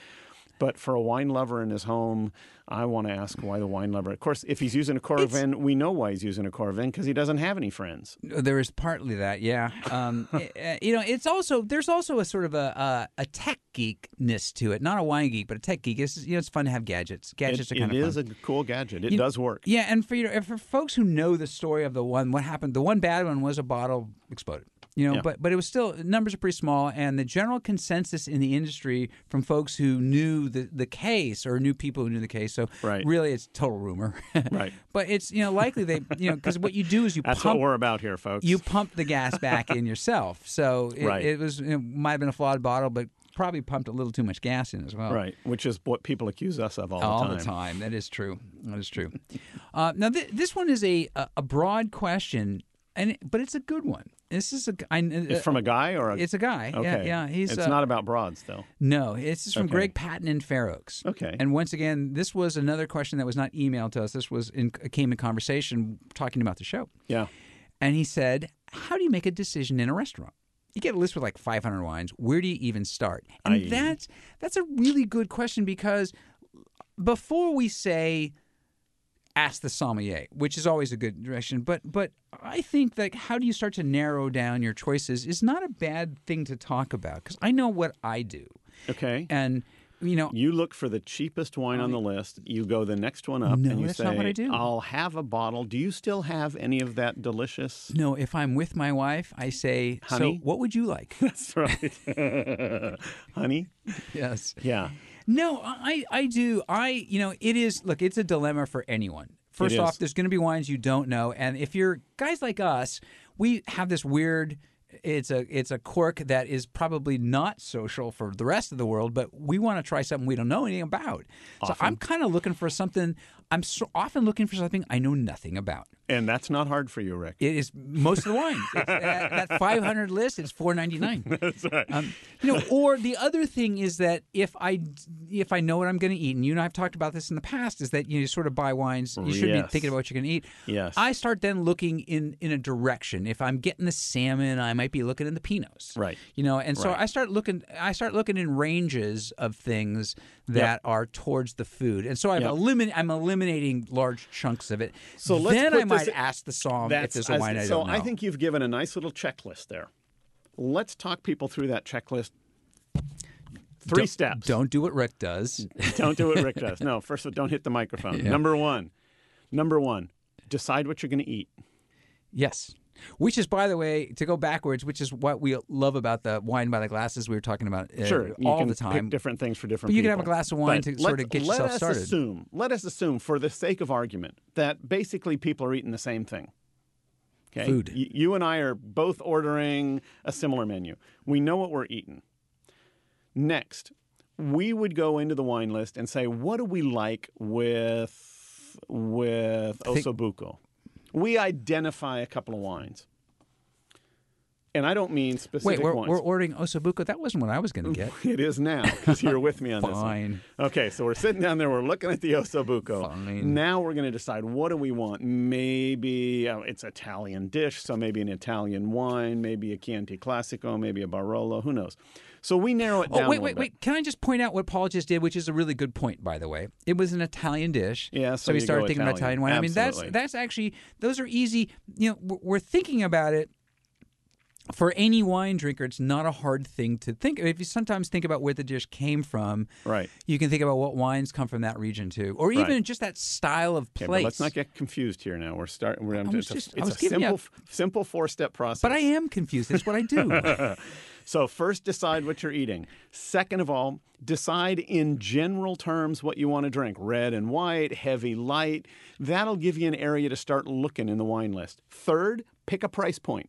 But for a wine lover in his home, I want to ask why the wine lover. Of course, if he's using a Coravin, we know why he's using a Coravin because he doesn't have any friends. There is partly that, yeah. Um, eh, you know, it's also there's also a sort of a a, a tech geekness to it, not a wine geek, but a tech geek. It's you know, it's fun to have gadgets. Gadgets It, are kind it of is fun. a cool gadget. It You- does work. Yeah, and for you know, for folks who know the story of the one, what happened? The one bad one was a bottle exploded. You know, Yeah. but but it was still numbers are pretty small, and the general consensus in the industry from folks who knew the the case or knew people who knew the case. So Right. really, it's total rumor. Right. but it's you know likely they you know because what you do is you That's pump what we're about here, folks. you pump the gas back in yourself. So it, Right. it was it might have been a flawed bottle, but probably pumped a little too much gas in as well. right, which is what people accuse us of all, All the time. All the time. That is true. That is true. uh, now, th- this one is a, a, a broad question, and but it's a good one. This is a. I, It's from a guy or a. It's a guy. okay. Yeah, yeah. He's It's uh, not about broads, though. No, this is from. Greg Patton in Fair Oaks. Okay. And once again, this was another question that was not emailed to us. This was in came in conversation talking about the show. Yeah. And he said, "How do you make a decision in a restaurant? You get a list with like 500 wines. Where do you even start?" And I- that's that's a really good question because before we say ask the sommelier, which is always a good direction, but but I think that how do you start to narrow down your choices is not a bad thing to talk about because I know what I do, Okay. and you know You look for the cheapest wine on the list. You go the next one up, No, and you that's say, not what I do. "I'll have a bottle." Do you still have any of that delicious? no, if I'm with my wife, I say, Honey? "So, what would you like?" That's right, honey. yes. Yeah, No, I I do. I you know it is. Look, it's a dilemma for anyone. First off, there's going to be wines you don't know, and if you're guys like us, we have this weird. It's a it's a cork that is probably not social for the rest of the world, but we want to try something we don't know anything about. So I'm kind of looking for something. I'm so often looking for something I know nothing about. and that's not hard for you, Rick. It is most of the wines. Uh, that 500 list is 4.99. That's right. Um, you know, or the other thing is that if I if I know what I'm going to eat, and you and I have talked about this in the past, is that you sort of buy wines. You should be thinking about what you're going to eat. Yes. I start then looking in in a direction. If I'm getting the salmon, I might be looking in the Pinots. Right. You know, and so Right. I start looking I start looking in ranges of things that are towards the food. And so I'm Yep. I'm eliminating large chunks of it. So then I might ask the somm if there's a wine I so don't know. I think you've given a nice little checklist there. Let's talk people through that checklist. 3 Don't- steps. Don't do what Rick does. Don't do what Rick does. No, first of all, don't hit the microphone. Number one, number one, decide what you're going to eat. Yes. Which is, by the way, to go backwards, which is what we love about the wine by the glasses we were talking about uh, Sure, you all can the time. pick different things for different. People. But you can have a glass of wine But to sort of get let yourself us started. Assume, let us assume, for the sake of argument, that basically people are eating the same thing. Okay? Food. Y- you and I are both ordering a similar menu. We know what we're eating. Next, we would go into the wine list and say, what do we like with with think- Ossobuco? We identify a couple of wines. And I don't mean specific Wait, we're, wines. we're ordering Ossobuco. That wasn't what I was going to get. It is now because you're with me on this. one. Fine. Okay, so we're sitting down there. We're looking at the Ossobuco. Fine. Now we're going to decide what do we want. Maybe uh, it's Italian dish, so maybe an Italian wine, maybe a Chianti Classico, maybe a Barolo. Who knows? So we narrow it oh, down. Oh, wait, wait, wait. Can I just point out what Paul just did, which is a really good point, by the way? It was an Italian dish. Yeah, so he you started thinking about Italian. Italian wine. I mean, that's that's actually those are easy. You know, we're thinking about it. For any wine drinker, it's not a hard thing to think. If you sometimes think about where the dish came from. Right. you can think about what wines come from that region too, or even Right. just that style of Okay, place. but let's not get confused here. Now we're starting. We're I it's was a, just- it's a simple, a- simple four-step process. But I am confused. That's what I do. So, first, decide what you're eating. Second of all, decide in general terms what you want to drink red and white, heavy, light. That'll give you an area to start looking in the wine list. Third, pick a price point.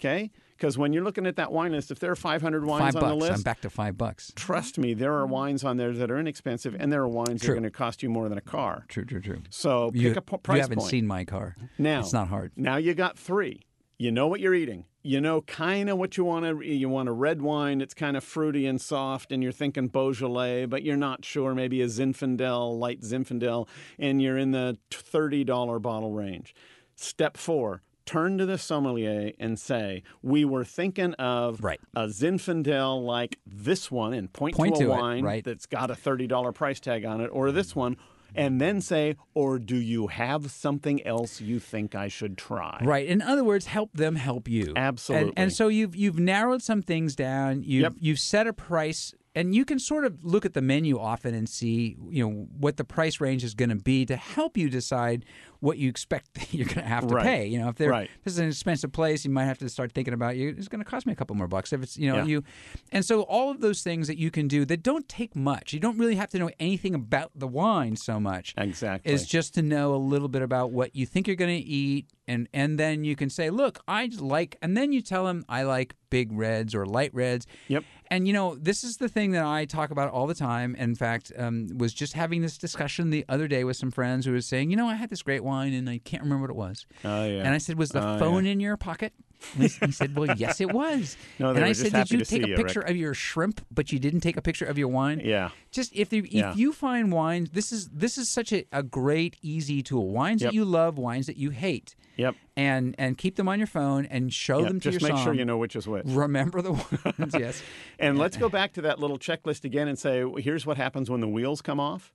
Okay? Because when you're looking at that wine list, if there are 500 wines five on bucks. the I'm back to five bucks. trust me, there are wines on there that are inexpensive, and there are wines that are going to cost you more than a car. True, true, true. So, pick You, a p- price you haven't point. seen my car. Now it's not hard. Now you got three. You know what you're eating. You know kind of what you want to. You want a red wine. It's kind of fruity and soft, and you're thinking Beaujolais, but you're not sure. Maybe a Zinfandel, light Zinfandel, and you're in the thirty dollar bottle range. Step four. Turn to the sommelier and say, "We were thinking of Right. a Zinfandel like this one, and point, Point to a to it, wine right. that's got a thirty dollar price tag on it, or this one." And then say, or do you have something else you think I should try? Right. In other words, help them help you. Absolutely. And, and so you've you've narrowed some things down. You've Yep. you've set a price and you can sort of look at the menu often and see, you know, what the price range is going to be to help you decide what you expect that you're going to have to Right. pay. You know, if, they're, Right. if this is an expensive place, you might have to start thinking about you. It's going to cost me a couple more bucks if it's you know Yeah. you, and so all of those things that you can do that don't take much. You don't really have to know anything about the wine so much Exactly. is just to know a little bit about what you think you're going to eat and and then you can say look i like and then you tell them i like big reds or light reds Yep. And you know this is the thing that i talk about all the time. In fact um, was just having this discussion the other day with some friends who was saying you know i had this great wine and i can't remember what it was. Oh, yeah. and i said was the Oh, phone in your pocket he said well yes it was No, and i said did you take a you, picture Rick." of your shrimp but you didn't take a picture of your wine Yeah. just if you, if Yeah. you find wines, this is this is such a, a great easy tool. Wines Yep. that you love, wines that you hate, Yep. and and keep them on your phone and show Yep. them to Just your make sure you know which is which. Remember the ones, yes. And let's go back to that little checklist again and say, here's what happens when the wheels come off.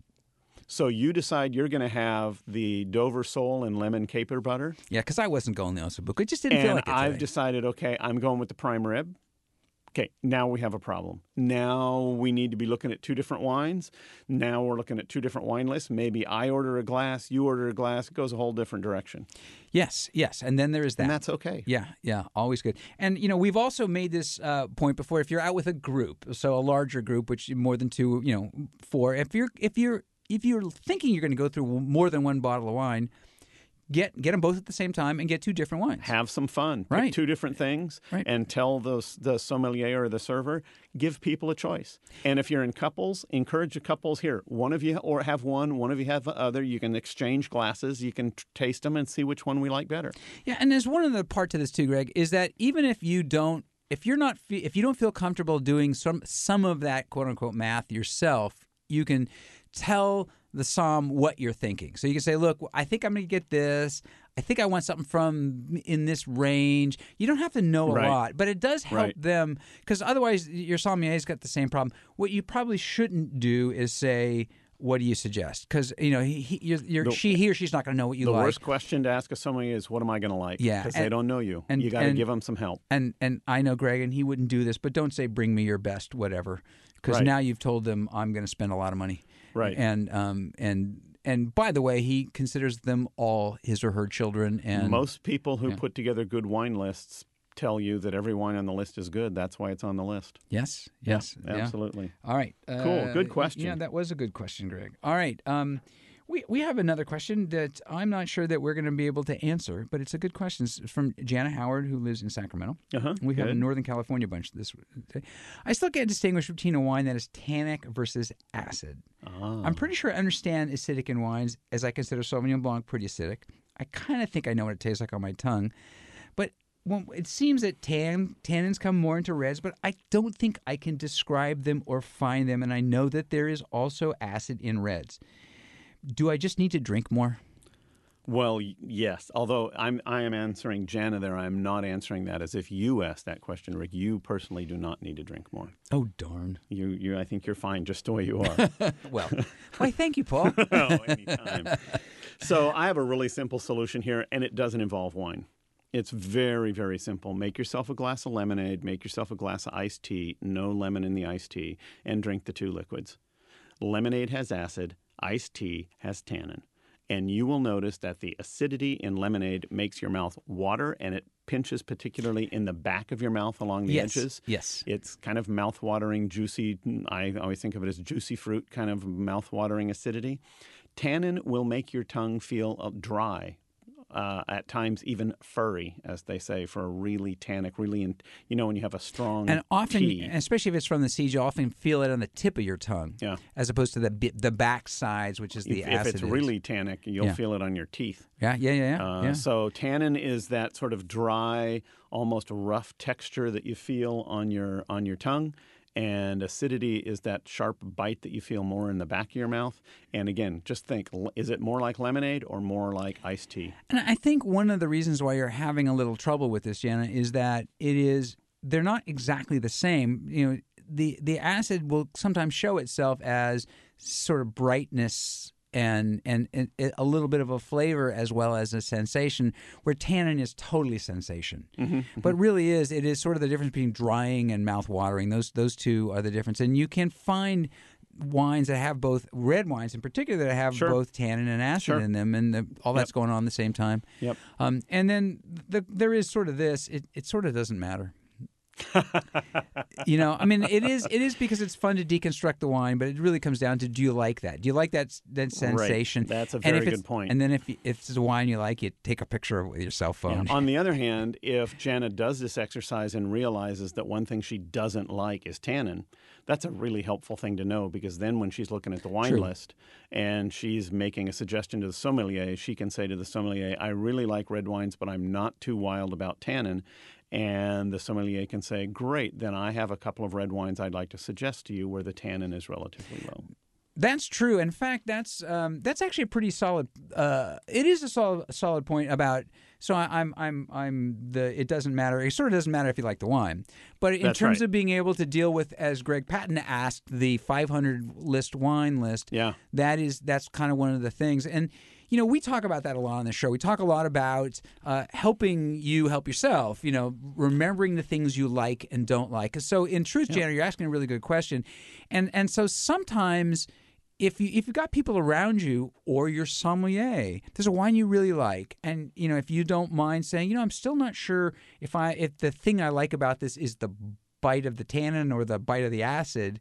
So you decide you're going to have the Dover sole and lemon caper butter, Yeah, because I wasn't going the Ossobuco. It just didn't feel like it I've today. decided, okay, I'm going with the prime rib. Okay, now we have a problem. Now we need to be looking at two different wines. Now we're looking at two different wine lists. Maybe I order a glass, you order a glass. It goes a whole different direction, yes, yes, and then there is that. and that's okay. Yeah, yeah, always good. And you know, we've also made this uh, point before. If you're out with a group, so a larger group, which more than two, you know, four. If you're if you're if you're thinking you're going to go through more than one bottle of wine, get get them both at the same time and get two different wines. have some fun. Pick Right. two different things Right. and tell those the sommelier or the server, give people a choice. And if you're in couples, encourage the couples here. One of you or have one, one of you have the other. You can exchange glasses. You can t- taste them and see which one we like better. Yeah, and there's one other part to this too, Greg, is that even if you don't, if you're not, if you don't feel comfortable doing some some of that quote unquote math yourself, you can tell the somm what you're thinking. So you can say, look, I think I'm going to get this. I think I want something from in this range. You don't have to know a Right. lot, but it does help Right. them because otherwise your sommelier's got the same problem. What you probably shouldn't do is say, "What do you suggest?" Because you know he, he you're, you're, The- she he or she's not going to know what you the like. The worst question to ask of somebody is, "What am I going to like?" Yeah, because they don't know you. and- you got to give them some help. and and I know Greg, and he wouldn't do this, but don't say bring me your best, whatever, because Right. now you've told them I'm going to spend a lot of money, Right. And um and and by the way, he considers them all his or her children, and Most people who yeah. put together good wine lists tell you that every wine on the list is good. That's why it's on the list. yes, yes, yeah. Absolutely. All right, Cool. Good Uh, question. Yeah, that was a good question, Greg. All right, um. We, we have another question that I'm not sure that we're going to be able to answer, but it's a good question. It's from Jana Howard, who lives in Sacramento. Uh-huh. We have a Northern California bunch this day. I still can't distinguish between a wine that is tannic versus acid. Ah. I'm pretty sure I understand acidic in wines, as I consider Sauvignon Blanc pretty acidic. I kind of think I know what it tastes like on my tongue, but well, it seems that tan tannins come more into reds, but I don't think I can describe them or find them, and I know that there is also acid in reds. Do I just need to drink more? Well, yes. Although I'm I am answering Jana there, I'm not answering that as if you asked that question, Rick. You personally do not need to drink more. Oh darn! You you I think you're fine just the way you are. Well, why? Thank you, Paul. oh, anytime. So I have a really simple solution here, and it doesn't involve wine. It's very, very simple. Make yourself a glass of lemonade, make yourself a glass of iced tea, no lemon in the iced tea, and drink the two liquids. Lemonade has acid, iced tea has tannin. And you will notice that the acidity in lemonade makes your mouth water and it pinches particularly in the back of your mouth along the yes, edges. yes. It's kind of mouth-watering, juicy. I always think of it as juicy fruit, kind of mouth-watering acidity. Tannin will make your tongue feel uh, dry, uh, at times even furry, as they say, for a really tannic, really, in, you know, when you have a strong and often, tea. especially if it's from the seeds, you often feel it on the tip of your tongue, Yeah. as opposed to the the back sides, which is the if, acid. if it's is. really tannic, you'll Yeah. feel it on your teeth. yeah, yeah, yeah, yeah. Uh, yeah. So tannin is that sort of dry, almost rough texture that you feel on your on your tongue, and acidity is that sharp bite that you feel more in the back of your mouth. And again, just think: is it more like lemonade or more like iced tea? And I think one of the reasons why you're having a little trouble with this, Jana, is that it is they're not exactly the same. You know, the the acid will sometimes show itself as sort of brightness and, and and a little bit of a flavor as well as a sensation where tannin is totally sensation but really is it is sort of the difference between drying and mouth watering those those two are the difference and you can find wines that have both red wines in particular that have Sure. both tannin and acid Sure. in them and the, all that's going on at the same time Yep. um, and then the, there is sort of this. It, it sort of doesn't matter. you know, I mean, it is it is because it's fun to deconstruct the wine, but it really comes down to do you like that? Do you like that that sensation? That's a very good point. And then if if it's a wine you like, you take a picture of it with your cell phone. On the other hand, if Jana does this exercise and realizes that one thing she doesn't like is tannin, that's a really helpful thing to know because then when she's looking at the wine True. list and she's making a suggestion to the sommelier, she can say to the sommelier, I really like red wines, but I'm not too wild about tannin. And the sommelier can say, Great, then I have a couple of red wines I'd like to suggest to you where the tannin is relatively low. That's true. In fact, that's um, that's actually a pretty solid. Uh, it is a solid solid point about. So I, I'm I'm I'm the. It doesn't matter. It sort of doesn't matter if you like the wine, but in That's terms right. of being able to deal with, as Greg Patton asked, the 500 list wine list. Yeah. That is that's kind of one of the things, and you know we talk about that a lot on the show. We talk a lot about uh, helping you help yourself. You know, remembering the things you like and don't like. So in truth, Janet, you're asking a really good question, and and so sometimes if you if you've got people around you or your sommelier, there's a wine you really like, and you know if you don't mind saying, you know, I'm still not sure if I if the thing I like about this is the bite of the tannin or the bite of the acid.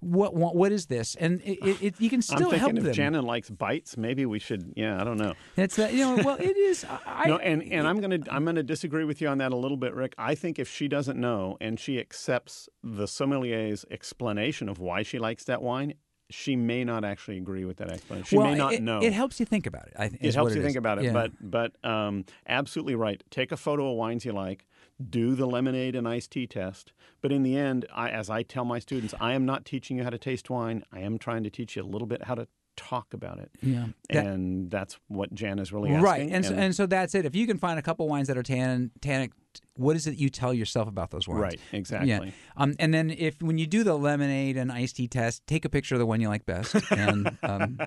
What what, what is this? And it, it, it, you can I'm still thinking if them. Jana likes bites, maybe we should, yeah, I don't know. It's that you know well it is. I, no, and, and I'm gonna I'm gonna disagree with you on that a little bit, Rick. I think if she doesn't know and she accepts the sommelier's explanation of why she likes that wine, she may not actually agree with that explanation. She well, may not it, know. It helps you think about it. I, th- It helps you is. think about it, Yeah. but but um, absolutely right. Take a photo of wines you like. Do the lemonade and iced tea test. But in the end, I, as I tell my students, I am not teaching you how to taste wine. I am trying to teach you a little bit how to talk about it. Yeah. That- and that's what Jan is really asking. right, and so, and so that's it. If you can find a couple wines that are tannin, tannic, what is it you tell yourself about those wines? right, exactly. Yeah. Um, and then if when you do the lemonade and iced tea test, take a picture of the one you like best. And um,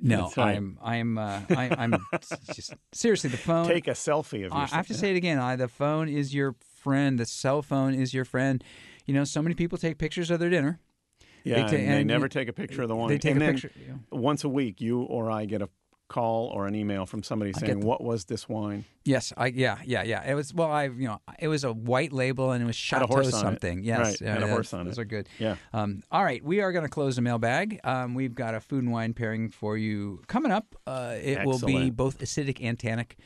no, right. I'm I'm uh, I, I'm just seriously the phone. Take a selfie of I, yourself. I have to say it again. I, the phone is your friend. The cell phone is your friend. You know, so many people take pictures of their dinner. Yeah, ta- and they and- never take a picture of the wine. They take and a picture. you once a week, you or I get a call or an email from somebody saying, "What was this wine?" Yes, I yeah yeah yeah. It was well, I you know it was a white label and it was Chateau on it. something. Yes, Right, yeah, had a horse on Those it. are good. Yeah. Um, all right, we are going to close the mailbag. Um, we've got a food and wine pairing for you coming up. Uh, it will be both acidic and tannic.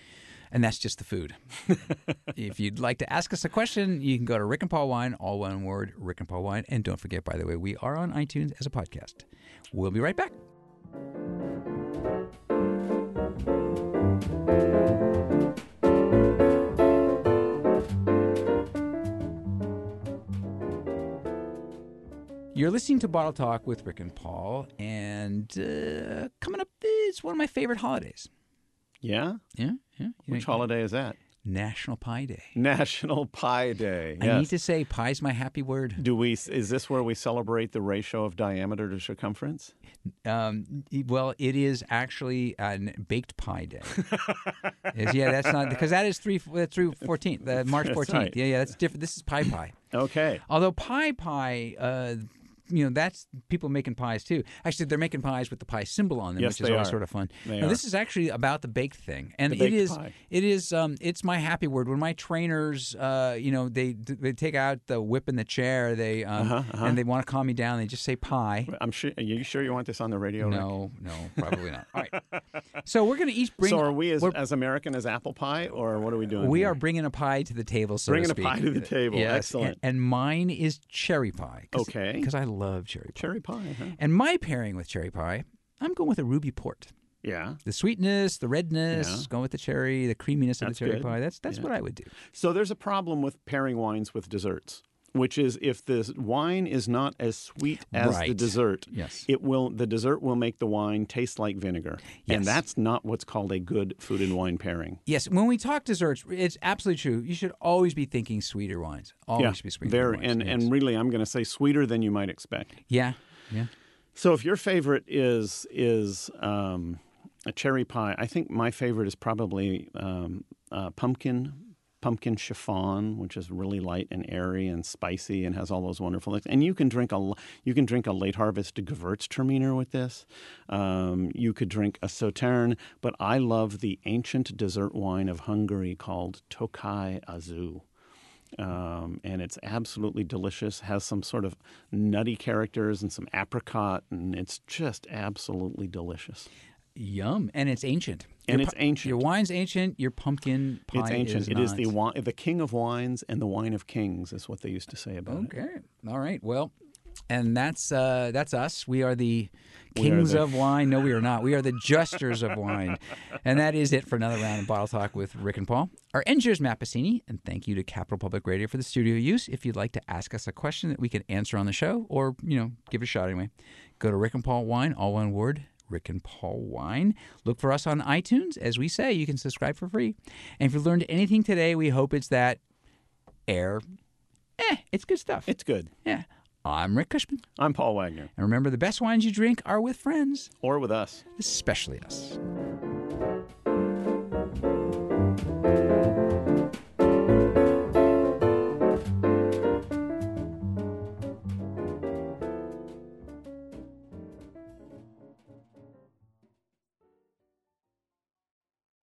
And that's just the food. if you'd like to ask us a question, you can go to Rick and Paul Wine, all one word, Rick and Paul Wine. And don't forget, by the way, we are on iTunes as a podcast. We'll be right back. You're listening to Bottle Talk with Rick and Paul, and uh, coming up is one of my favorite holidays. Yeah. Yeah, yeah. You Which know, holiday is that? National Pie Day. National Pie Day. I need to say, pie's my happy word. Do we? Is this where we celebrate the ratio of diameter to circumference? Um, well, it is actually uh, baked pie day. Is- yeah, that's not because that is three uh, through fourteenth, uh, March fourteenth. right. Yeah, yeah, that's different. This is pie pie. Okay. Although pie pie, uh, you know, that's people making pies too. Actually, they're making pies with the pie symbol on them, Yes, which is always sort of fun. They now, are. this is actually about the baked thing, and The it baked is pie. it is um, it's my happy word. When my trainers, uh, you know, they they take out the whip and the chair, they um, Uh-huh, uh-huh. and they want to calm me down. They just say pie. I'm sure. Are you sure you want this on the radio? Rick? No, no, probably not. All right. So we're going to each bring. so are we as, as American as apple pie, or what are we doing? we here? are bringing a pie to the table, so Bringing a pie to the table. Yes, Excellent. And, and mine is cherry pie. Okay. Because I love cherry pie. cherry pie. Huh? And my pairing with cherry pie, I'm going with a ruby port. Yeah. The sweetness, the redness, Yeah. going with the cherry, the creaminess of That's the cherry good. pie. That's that's Yeah. what I would do. So there's a problem with pairing wines with desserts, which is if the wine is not as sweet as the dessert, Yes. it will the dessert will make the wine taste like vinegar, Yes. and that's not what's called a good food and wine pairing. Yes, when we talk desserts, it's absolutely true. You should always be thinking sweeter wines. Always be sweeter very wines. and yes. and really, I'm going to say sweeter than you might expect. yeah, yeah. So if your favorite is is um, a cherry pie, I think my favorite is probably um, uh, pumpkin pumpkin chiffon, which is really light and airy and spicy and has all those wonderful things. And you can drink a you can drink a late harvest Gewürztraminer with this. Um, you could drink a Sauterne, but I love the ancient dessert wine of Hungary called Tokaji Aszú. Um, and it's absolutely delicious. Has some sort of nutty characters and some apricot, and it's just absolutely delicious. Yum, and it's ancient. And Your it's ancient. Your wine's ancient. Your pumpkin pie it's ancient. Is It is the wi- the king of wines and the wine of kings, is what they used to say about it. Okay. All right. Well, and that's uh, that's us. We are the We are kings the- of wine. No, we are not. We are the jesters of wine. And that is it for another round of Bottle Talk with Rick and Paul. Our engineer is Matt Bassini, and thank you to Capital Public Radio for the studio use. If you'd like to ask us a question that we can answer on the show, or you know, give it a shot anyway, go to Rick and Paul Wine, all one word. Rick and Paul Wine. Look for us on iTunes. As we say, you can subscribe for free. And if you learned anything today, we hope it's that air. Eh, it's good stuff. It's good. Yeah. I'm Rick Kushman. I'm Paul Wagner. And remember, the best wines you drink are with friends. Or with us. Especially us.